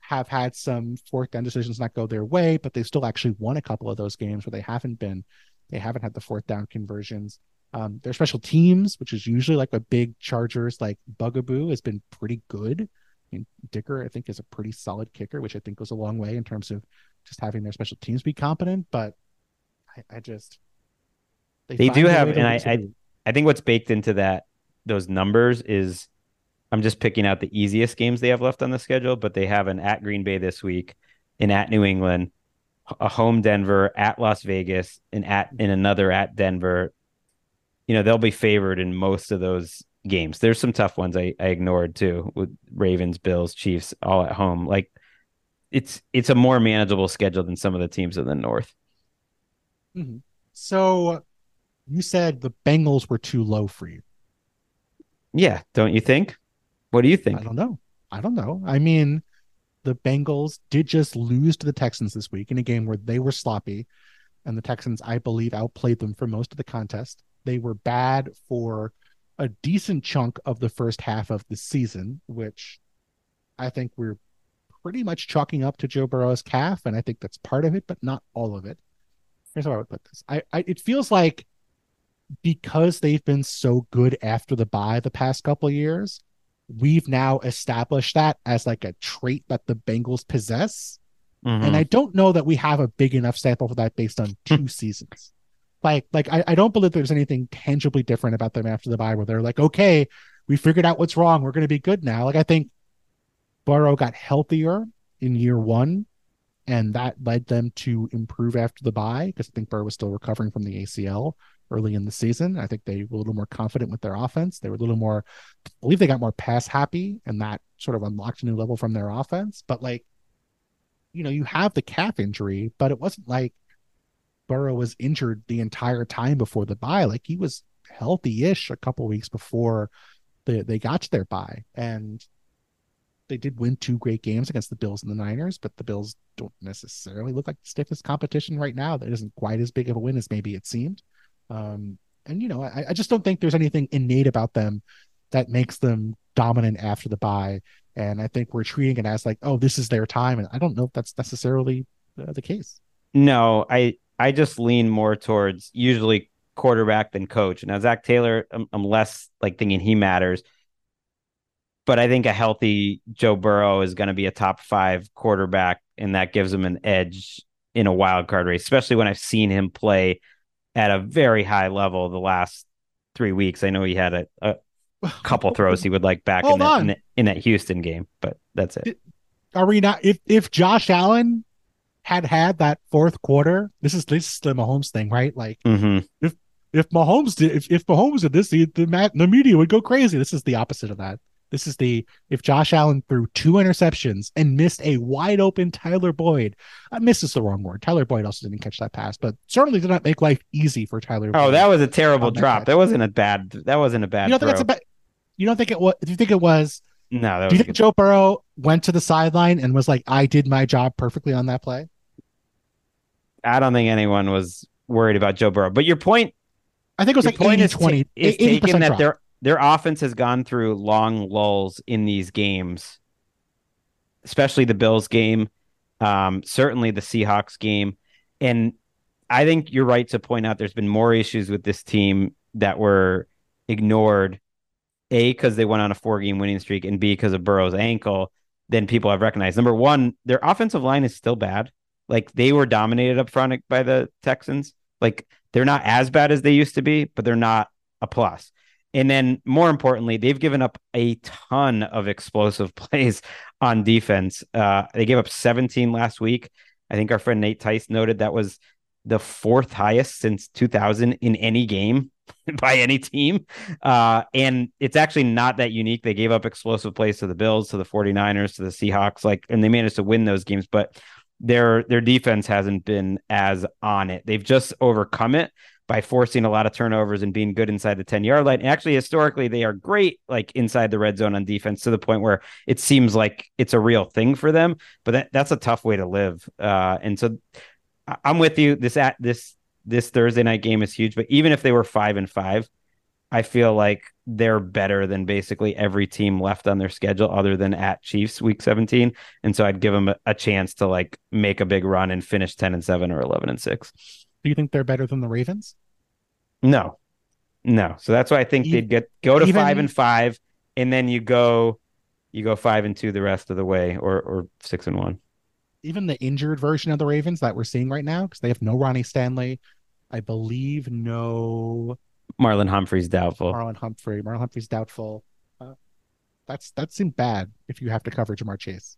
have had some fourth down decisions not go their way, but they've still actually won a couple of those games where they haven't been, they haven't had the fourth down conversions. Um, their special teams, which is usually like a big Chargers like bugaboo, has been pretty good. I mean, Dicker, I think, is a pretty solid kicker, which I think goes a long way in terms of just having their special teams be competent. But I, I just They find do have- and I- I-. I think what's baked into that those numbers is I'm just picking out the easiest games they have left on the schedule, but they have an at Green Bay this week, an at New England, a home Denver, at Las Vegas, and at in another at Denver. You know, they'll be favored in most of those games. There's some tough ones I, I ignored too, with Ravens, Bills, Chiefs, all at home. Like it's it's a more manageable schedule than some of the teams in the north. Mhm. So you said the Bengals were too low for you. Yeah, don't you think? What do you think? I don't know. I don't know. I mean, the Bengals did just lose to the Texans this week in a game where they were sloppy, and the Texans, I believe, outplayed them for most of the contest. They were bad for a decent chunk of the first half of the season, which I think we're pretty much chalking up to Joe Burrow's calf, and I think that's part of it, but not all of it. Here's how I would put this. I, I it feels like because they've been so good after the bye the past couple of years, we've now established that as like a trait that the Bengals possess. Mhm. And I don't know that we have a big enough sample for that based on two (laughs) seasons. Like, like I, I don't believe there's anything tangibly different about them after the bye where they're like, okay, we figured out what's wrong. We're going to be good now. Like, I think Burrow got healthier in year one, and that led them to improve after the bye because I think Burrow was still recovering from the ACL early in the season. I think they were a little more confident with their offense. They were a little more, I believe they got more pass happy, and that sort of unlocked a new level from their offense. But like, you know, you have the calf injury, but it wasn't like Burrow was injured the entire time before the bye. Like he was healthy-ish a couple weeks before they they got to their bye, and they did win two great games against the Bills and the Niners. But the Bills don't necessarily look like the stiffest competition right now. That isn't quite as big of a win as maybe it seemed. Um, and you know, I, I just don't think there's anything innate about them that makes them dominant after the bye. And I think we're treating it as like, oh, this is their time, and I don't know if that's necessarily uh, the case. No, I I just lean more towards usually quarterback than coach. Now Zac Taylor, I'm, I'm less like thinking he matters, but I think a healthy Joe Burrow is going to be a top five quarterback, and that gives him an edge in a wild card race, especially when I've seen him play at a very high level the last three weeks. I know he had a, a (laughs) couple throws he would like back in that, in, the, in that Houston game, but that's it. Are we not? If if Josh Allen had had that fourth quarter, this is this is the Mahomes thing, right? Like mm-hmm. if if Mahomes did if, if Mahomes did this, the the, the media would go crazy. This is the opposite of that. This is the if Josh Allen threw two interceptions and missed a wide open Tyler Boyd. Uh, miss is the wrong word. Tyler Boyd also didn't catch that pass, but certainly did not make life easy for Tyler. Oh, Boyd that was a terrible drop. That, that, wasn't a bad. That wasn't a bad. You don't think it's a bad. You don't think it was? Do you think it was? No. do you think. Joe Burrow went to the sideline and was like, "I did my job perfectly on that play"? I don't think anyone was worried about Joe Burrow. But your point, I think it was like 80 is 20. T- is taken that their their offense has gone through long lulls in these games, especially the Bills game, um, certainly the Seahawks game, and I think you're right to point out there's been more issues with this team that were ignored a, because they went on a four game winning streak, and B, because of Burrow's ankle, than people have recognized. Number one, their offensive line is still bad. Like they were dominated up front by the Texans. Like they're not as bad as they used to be, but they're not a plus. And then more importantly, they've given up a ton of explosive (laughs) plays on defense. Uh, they gave up 17 last week. I think our friend Nate Tice noted that was the fourth highest since 2000 in any game (laughs) by any team. Uh, and it's actually not that unique. They gave up explosive plays to the Bills, to the 49ers, to the Seahawks, like, and they managed to win those games, but their their defense hasn't been as on it. They've just overcome it by forcing a lot of turnovers and being good inside the 10 yard line. Actually, historically, they are great like inside the red zone on defense to the point where it seems like it's a real thing for them. But that, that's a tough way to live. Uh, and so I'm with you. This at this this Thursday night game is huge. But even if they were five and five, I feel like they're better than basically every team left on their schedule other than at Chiefs week 17. And so I'd give them a, a chance to like make a big run and finish 10 and 7 or 11 and 6. Do you think they're better than the Ravens? No. No. So that's why I think they'd get go to even, 5 and 5 and then you go you go 5 and 2 the rest of the way or or 6 and 1 even the injured version of the Ravens that we're seeing right now, because they have no Ronnie Stanley, I believe no Marlon Humphrey's doubtful. Marlon Humphrey, Marlon Humphrey's doubtful. Uh, that's that seemed bad if you have to cover Ja'Marr Chase.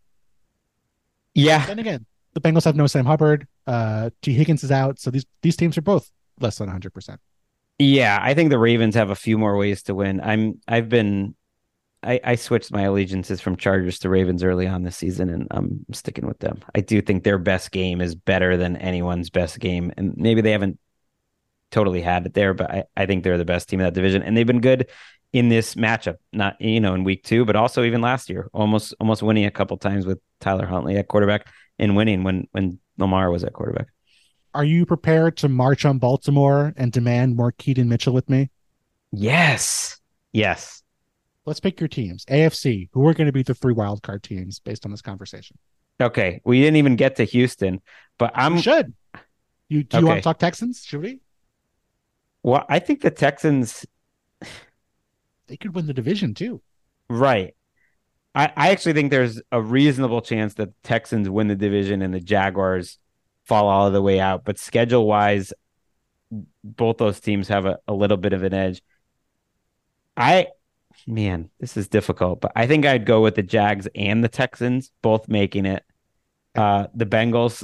Yeah. Then again, the Bengals have no Sam Hubbard. Uh, Tee Higgins is out, so these these teams are both less than 100. percent Yeah, I think the Ravens have a few more ways to win. I'm I've been I, I switched my allegiances from Chargers to Ravens early on this season, and I'm sticking with them. I do think their best game is better than anyone's best game, and maybe they haven't totally had it there, but I, I think they're the best team in that division, and they've been good in this matchup. Not you know in week two, but also even last year, almost almost winning a couple times with Tyler Huntley at quarterback and winning when when Lamar was at quarterback. Are you prepared to march on Baltimore and demand more Keaton Mitchell with me? Yes. Yes let's pick your teams. AFC, who are going to be the three wildcard teams based on this conversation? Okay. We didn't even get to Houston, but I'm we should. You do you want to talk Texans? Should we? Well, I think the Texans they could win the division too. Right. I, I actually think there's a reasonable chance that the Texans win the division and the Jaguars fall all the way out. But schedule wise, both those teams have a, a little bit of an edge. I man, this is difficult, but I think I'd go with the Jags and the Texans both making it. Uh, the Bengals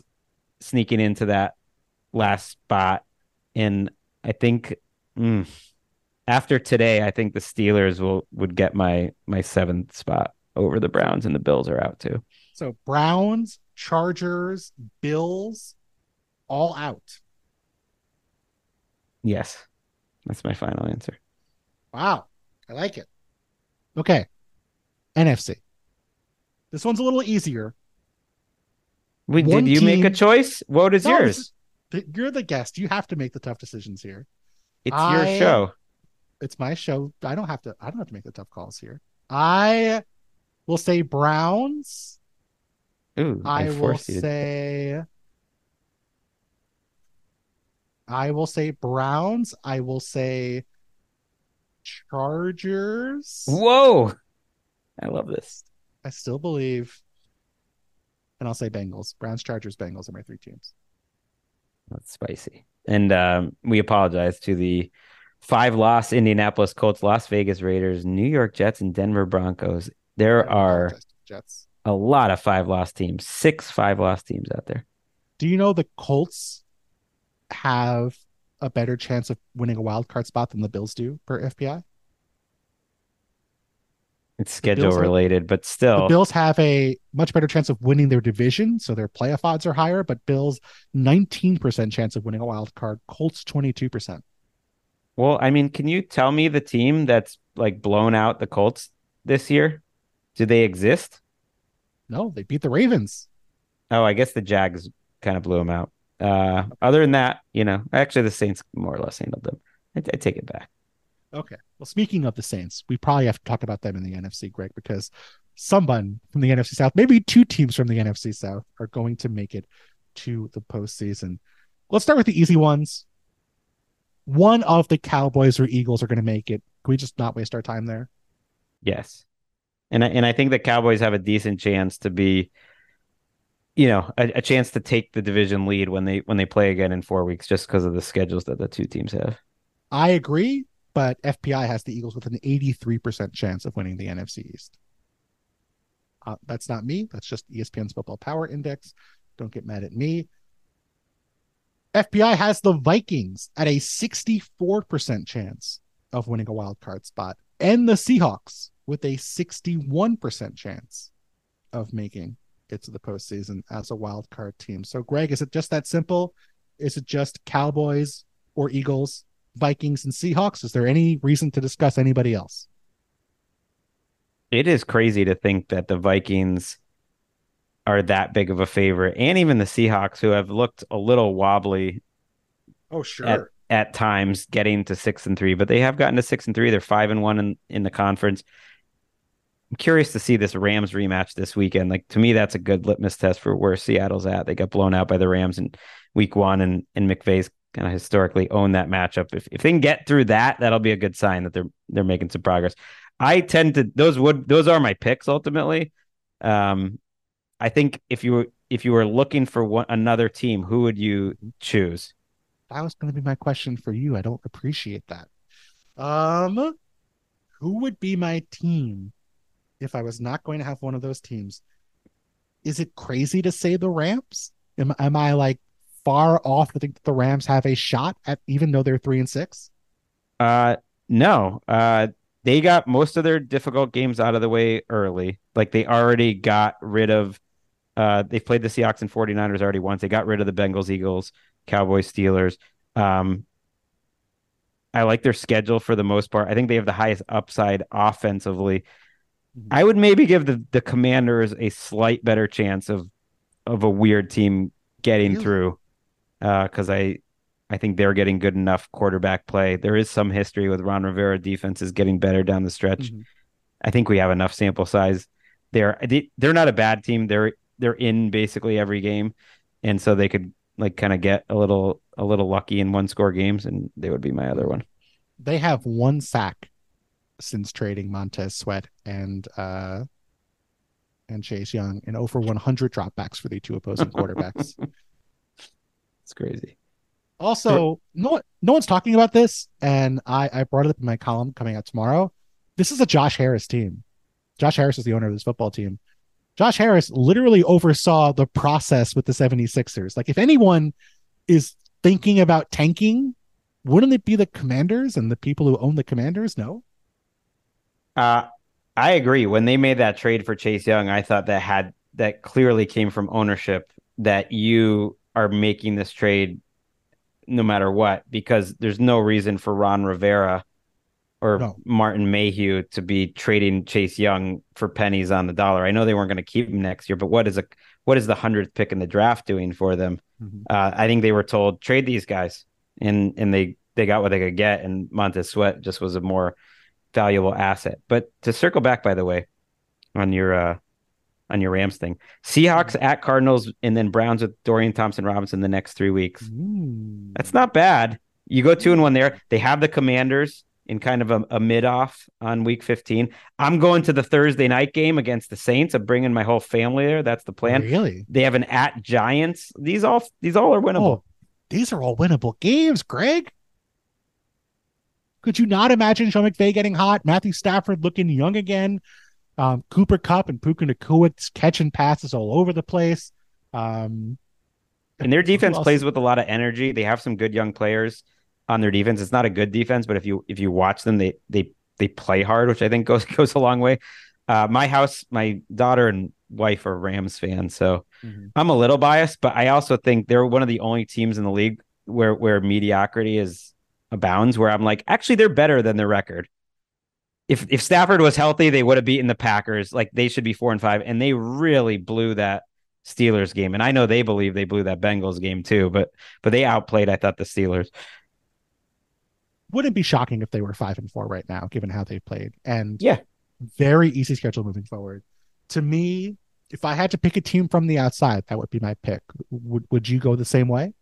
sneaking into that last spot, and I think Mm. After today, I think the Steelers will would get my my seventh spot over the Browns, and the Bills are out too. So Browns, Chargers, Bills, all out. Yes, that's my final answer. Wow, I like it. Okay, NFC. This one's a little easier. Wait, did you make a choice? What is No, yours? is- You're the guest. You have to make the tough decisions here. It's I- your show. It's my show. I don't have to. I don't have to make the tough calls here. I will say Browns. Ooh, I, will forced you to- say. I will say Browns. I will say Chargers. Whoa, I love this. I still believe. And I'll say Bengals. Browns, Chargers, Bengals are my three teams. That's spicy. And um, we apologize to the five loss Indianapolis Colts, Las Vegas Raiders, New York Jets, and Denver Broncos. There I are apologize to the Jets. a lot of five loss teams, six five loss teams out there. Do you know the Colts have a better chance of winning a wild card spot than the Bills do per FPI? It's The Bills schedule are- related, but The still, Bills have a much better chance of winning their division, so their playoff odds are higher, but Bills 19% chance of winning a wild card, Colts 22%. well, I mean, can you tell me the team that's like blown out the Colts this year? Do they exist? No, they beat the Ravens. Oh, I guess the Jags kind of blew them out. Uh, other than that, you know, actually the Saints more or less handled them. I, I take it back. Okay. Well, speaking of the Saints, we probably have to talk about them in the NFC, Gregg, because someone from the NFC South, maybe two teams from the NFC South, are going to make it to the postseason. Let's start with the easy ones. One of the Cowboys or Eagles are going to make it. Can we just not waste our time there? Yes. And I, and I think the Cowboys have a decent chance to be, you know, a, a chance to take the division lead when they when they play again in four weeks, just because of the schedules that the two teams have. I agree, but FPI has the Eagles with an 83% chance of winning the NFC East. Uh, that's not me. That's just ESPN's Football Power Index. Don't get mad at me. FPI has the Vikings at a 64% chance of winning a wild card spot, and the Seahawks with a 61% chance of making it to the postseason as a wild card team. So, Gregg, is it just that simple? Is it just Cowboys or Eagles, Vikings, and Seahawks? Is there any reason to discuss anybody else? It is crazy to think that the Vikings are that big of a favorite, and even the Seahawks, who have looked a little wobbly Oh, at, at times, getting to six and three, but they have gotten to six and three. They're five and one in, in the conference. I'm curious to see this Rams rematch this weekend. Like to me, that's a good litmus test for where Seattle's at. They got blown out by the Rams in week one, and and McVay's kind of historically owned that matchup. If if they can get through that, that'll be a good sign that they're they're making some progress. I tend to those would those are my picks ultimately. Um, I think if you were if you were looking for one another team, who would you choose? That was going to be my question for you. I don't appreciate that. Um, who would be my team if I was not going to have one of those teams? Is it crazy to say the Rams? Am, am I like far off to think that the Rams have a shot at even though they're three and six? Uh, no. Uh, they got most of their difficult games out of the way early. Like they already got rid of. Uh, they've played the Seahawks and 49ers already once. They got rid of the Bengals, Eagles, Cowboys, Steelers. Um, I like their schedule for the most part. I think they have the highest upside offensively. I would maybe give the the Commanders a slight better chance of of a weird team getting Really? through because I I think they're getting good enough quarterback play. There is some history with Ron Rivera defenses getting better down the stretch. Mhm. I think we have enough sample size. They're they, they're not a bad team. They're they're in basically every game, and so they could like kind of get a little a little lucky in one score games, and they would be my other one. They have one sack since trading Montez Sweat and uh and Chase Young and over 100 dropbacks for the two opposing quarterbacks. (laughs) It's crazy. Also, no no one's talking about this, and I, I brought it up in my column coming out tomorrow. This is a Josh Harris team. Josh Harris is the owner of this football team. Josh Harris literally oversaw the process with the 76ers. Like, if anyone is thinking about tanking wouldn't it be the commanders and the people who own the commanders? No. Uh, I agree. When they made that trade for Chase Young, I thought that had that clearly came from ownership that you are making this trade no matter what because there's no reason for Ron Rivera or No. Martin Mayhew to be trading Chase Young for pennies on the dollar. I know they weren't going to keep him next year, but what is a what is the hundredth pick in the draft doing for them? Mhm. Uh, I think they were told trade these guys, and and they they got what they could get, and Montez Sweat just was a more valuable asset. But to circle back, by the way, on your uh, on your Rams thing, Seahawks at Cardinals, and then Browns with Dorian Thompson Robinson the next three weeks. Mm. That's not bad. You go two and one there. They have the Commanders in kind of a, a mid off on week 15. I'm going to the Thursday night game against the Saints. I'm bringing my whole family there. That's the plan. Really? They have an at Giants. These all these all are winnable. Oh, these are all winnable games, Gregg. Could you not imagine Sean McVay getting hot? Matthew Stafford looking young again. Um, Cooper Kupp and Puka Nacua catching passes all over the place. Um, And their defense plays with a lot of energy. They have some good young players on their defense. It's not a good defense, but if you if you watch them, they they they play hard, which I think (laughs) goes goes a long way. Uh, my house, my daughter and wife are Rams fans, so Mhm. I'm a little biased, but I also think they're one of the only teams in the league where where mediocrity is abounds. Where I'm like, actually, they're better than their record. If if Stafford was healthy, they would have beaten the Packers. Like they should be four and five, and they really blew that Steelers game. And I know they believe they blew that Bengals game too, but but they outplayed. I thought the Steelers. wouldn't be shocking if they were five and four right now, given how they played. And Yeah. very easy schedule moving forward. To me, if I had to pick a team from the outside, that would be my pick. Would would you go the same way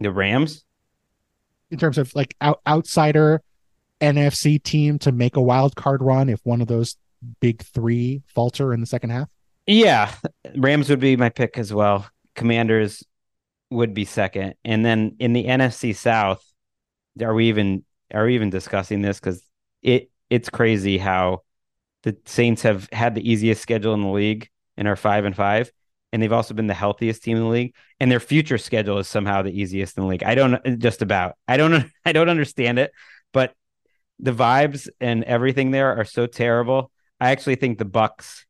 The Rams. In terms of like out, outsider NFC team to make a wild card run if one of those big three falter in the second half? Yeah, Rams would be my pick as well. Commanders would be second, and then in the NFC South, are we even are we even discussing this? Because it it's crazy how the Saints have had the easiest schedule in the league and are five and five, and they've also been the healthiest team in the league, and their future schedule is somehow the easiest in the league. I don't uh, just about I don't (laughs) I don't understand it, but the vibes and everything there are so terrible. I actually think the Bucs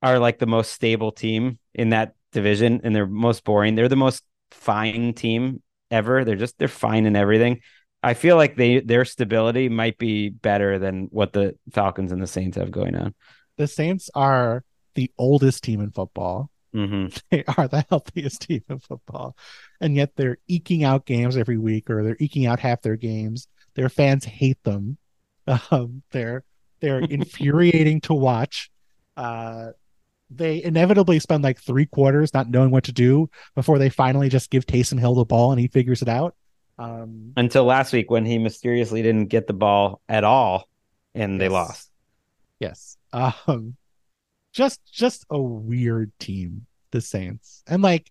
are like the most stable team in that division and they're most boring. They're the most fine team ever. They're just they're fine in everything. I feel like they their stability might be better than what the Falcons and the Saints have going on. The Saints are the oldest team in football. Hmm (laughs) They are the healthiest team in football. And yet they're eking out games every week or they're eking out half their games. Their fans hate them. (laughs) Um, they're they're (laughs) infuriating to watch. Uh, they inevitably spend like three quarters not knowing what to do before they finally just give Taysom Hill the ball and he figures it out. Um, Until last week when he mysteriously didn't get the ball at all and they lost. Yes. Um just just a weird team, the Saints. And like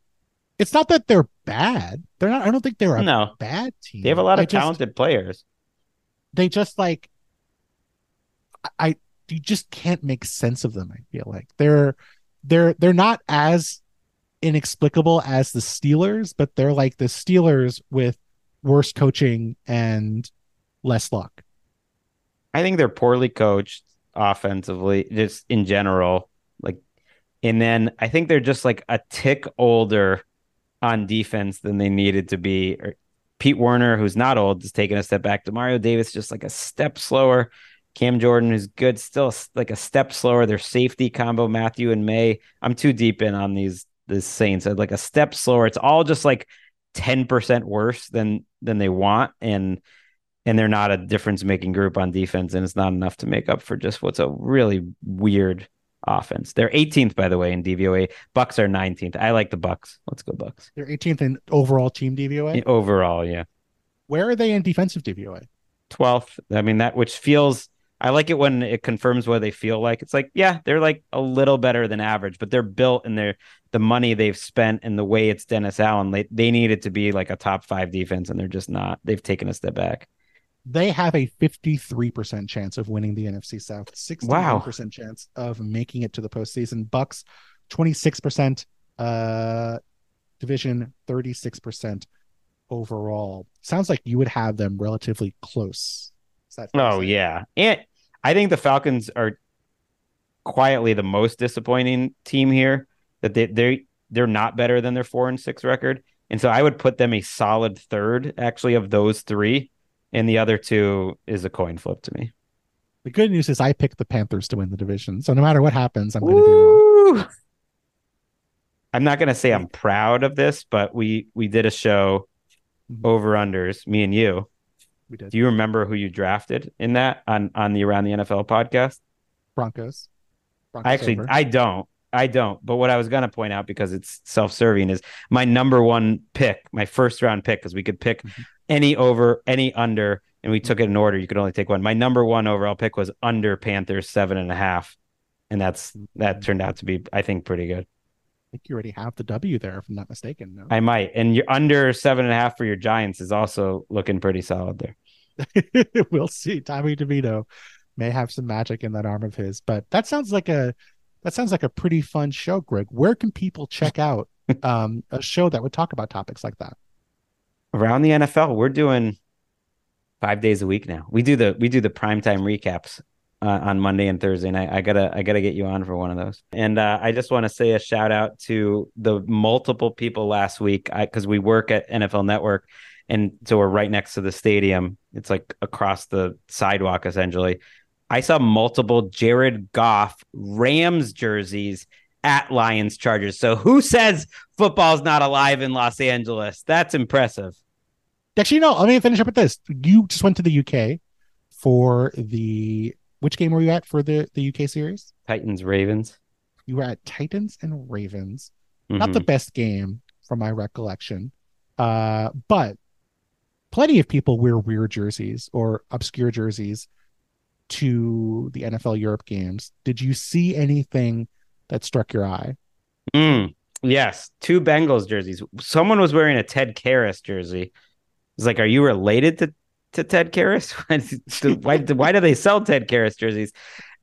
it's not that they're bad. They're not I don't think they're a No, bad team. they have a lot I of just- talented players. They just like I, I you just can't make sense of them, I feel like. They're they're they're not as inexplicable as the Steelers, but they're like the Steelers with worse coaching and less luck. I think they're poorly coached offensively, just in general. Like, and then I think they're just like a tick older on defense than they needed to be. Or Pete Werner, who's not old, is taking a step back. Demario Davis just like a step slower. Cam Jordan, who's good, still like a step slower. Their safety combo, Mathieu and Maye. I'm too deep in on these the Saints. Like a step slower. It's all just like ten percent worse than than they want, and and they're not a difference making group on defense, and it's not enough to make up for just what's a really weird offense. They're 18th, by the way, in DVOA. Bucs are 19th. I like the Bucs. Let's go Bucs. They're 18th in overall team DVOA. Overall, yeah. Where are they in defensive DVOA? 12th. I mean, that which feels I like it when it confirms what they feel like. It's like, yeah, they're like a little better than average, but they're built and they're the money they've spent and the way it's Dennis Allen. They they needed to be like a top five defense, and they're just not. They've taken a step back. They have a 53% chance of winning the NFC South, 61% chance of making it to the postseason. Bucs, 26%, uh, division, 36%. overall. Sounds like you would have them relatively close. oh yeah, and I think the Falcons are quietly the most disappointing team here. That they they they're not better than their four and six record, and so I would put them a solid third actually of those three, and the other two is a coin flip to me. The good news is I picked the Panthers to win the division, so no matter what happens, I'm going to be wrong. (laughs) I'm not going to say I'm proud of this, but we we did a show mm-hmm. over unders, me and you. We did. Do you remember who you drafted in that on on the Around the NFL podcast? Broncos. Broncos Actually, over. I don't. I don't. But what I was going to point out because it's self-serving is my number one pick, my first round pick, because we could pick mm-hmm. Any over, any under, and we took it in order. You could only take one. My number one overall pick was under Panthers seven and a half, and that's that turned out to be, I think, pretty good I think you already have the W there, if I'm not mistaken. No? I might. And you're under seven and a half for your Giants is also looking pretty solid there. (laughs) we'll see. Tommy DeVito may have some magic in that arm of his, but that sounds like a that sounds like a pretty fun show, Gregg. Where can people check out (laughs) um, a show that would talk about topics like that? Around the NFL, we're doing five days a week now. We do the we do the primetime recaps uh, on Monday and Thursday night. I gotta I gotta get you on for one of those. And uh, I just want to say a shout out to the multiple people last week because we work at NFL Network, and so we're right next to the stadium. It's like across the sidewalk essentially. I saw multiple Jared Goff Rams jerseys at Lions Chargers. So who says football's not alive in Los Angeles? That's impressive. Actually, no. Let me finish up with this. You just went to the UK for the which game were you at for the the UK series? Titans Ravens. You were at Titans and Ravens. Mm-hmm. Not the mm-hmm. best game from my recollection, uh, but plenty of people wear weird jerseys or obscure jerseys to the NFL Europe games. Did you see anything that struck your eye? Mm, yes, two Bengals jerseys. Someone was wearing a Ted Karras jersey. It's like, are you related to to Ted Karras? (laughs) why, why do they sell Ted Karras jerseys?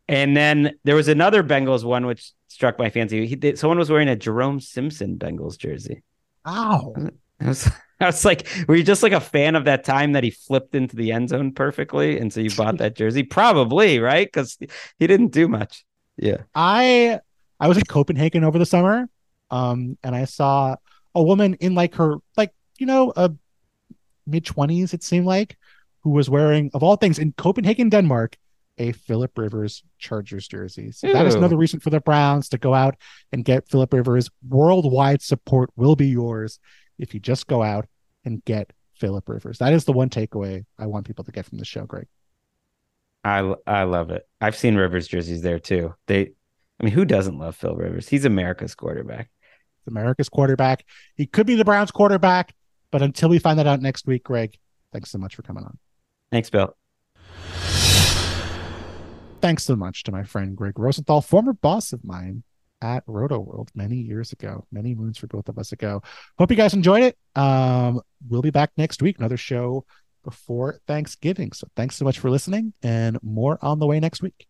And then there was another Bengals one which struck my fancy. He, someone was wearing a Jerome Simpson Bengals jersey. Wow. I was, I was like, were you just like a fan of that time that he flipped into the end zone perfectly? And so you bought that jersey? Probably, right? Because he didn't do much. Yeah. I I was in Copenhagen over the summer. Um, and I saw a woman in like her like, you know, a mid twenties, it seemed like, who was wearing, of all things, in Copenhagen, Denmark, a Philip Rivers Chargers jersey. So Ew. that is another reason for the Browns to go out and get Philip Rivers. Worldwide support will be yours if you just go out and get Philip Rivers. That is the one takeaway I want people to get from the show, Gregg. I I love it. I've seen Rivers jerseys there too. They, I mean, who doesn't love Phil Rivers? He's America's quarterback. America's quarterback. He could be the Browns quarterback, but until we find that out next week, Gregg, thanks so much for coming on. Thanks, Bill. Thanks so much to my friend Gregg Rosenthal, former boss of mine at Rotoworld many years ago, many moons for both of us ago. Hope you guys enjoyed it. Um, we'll be back next week, another show before Thanksgiving. So thanks so much for listening, and more on the way next week.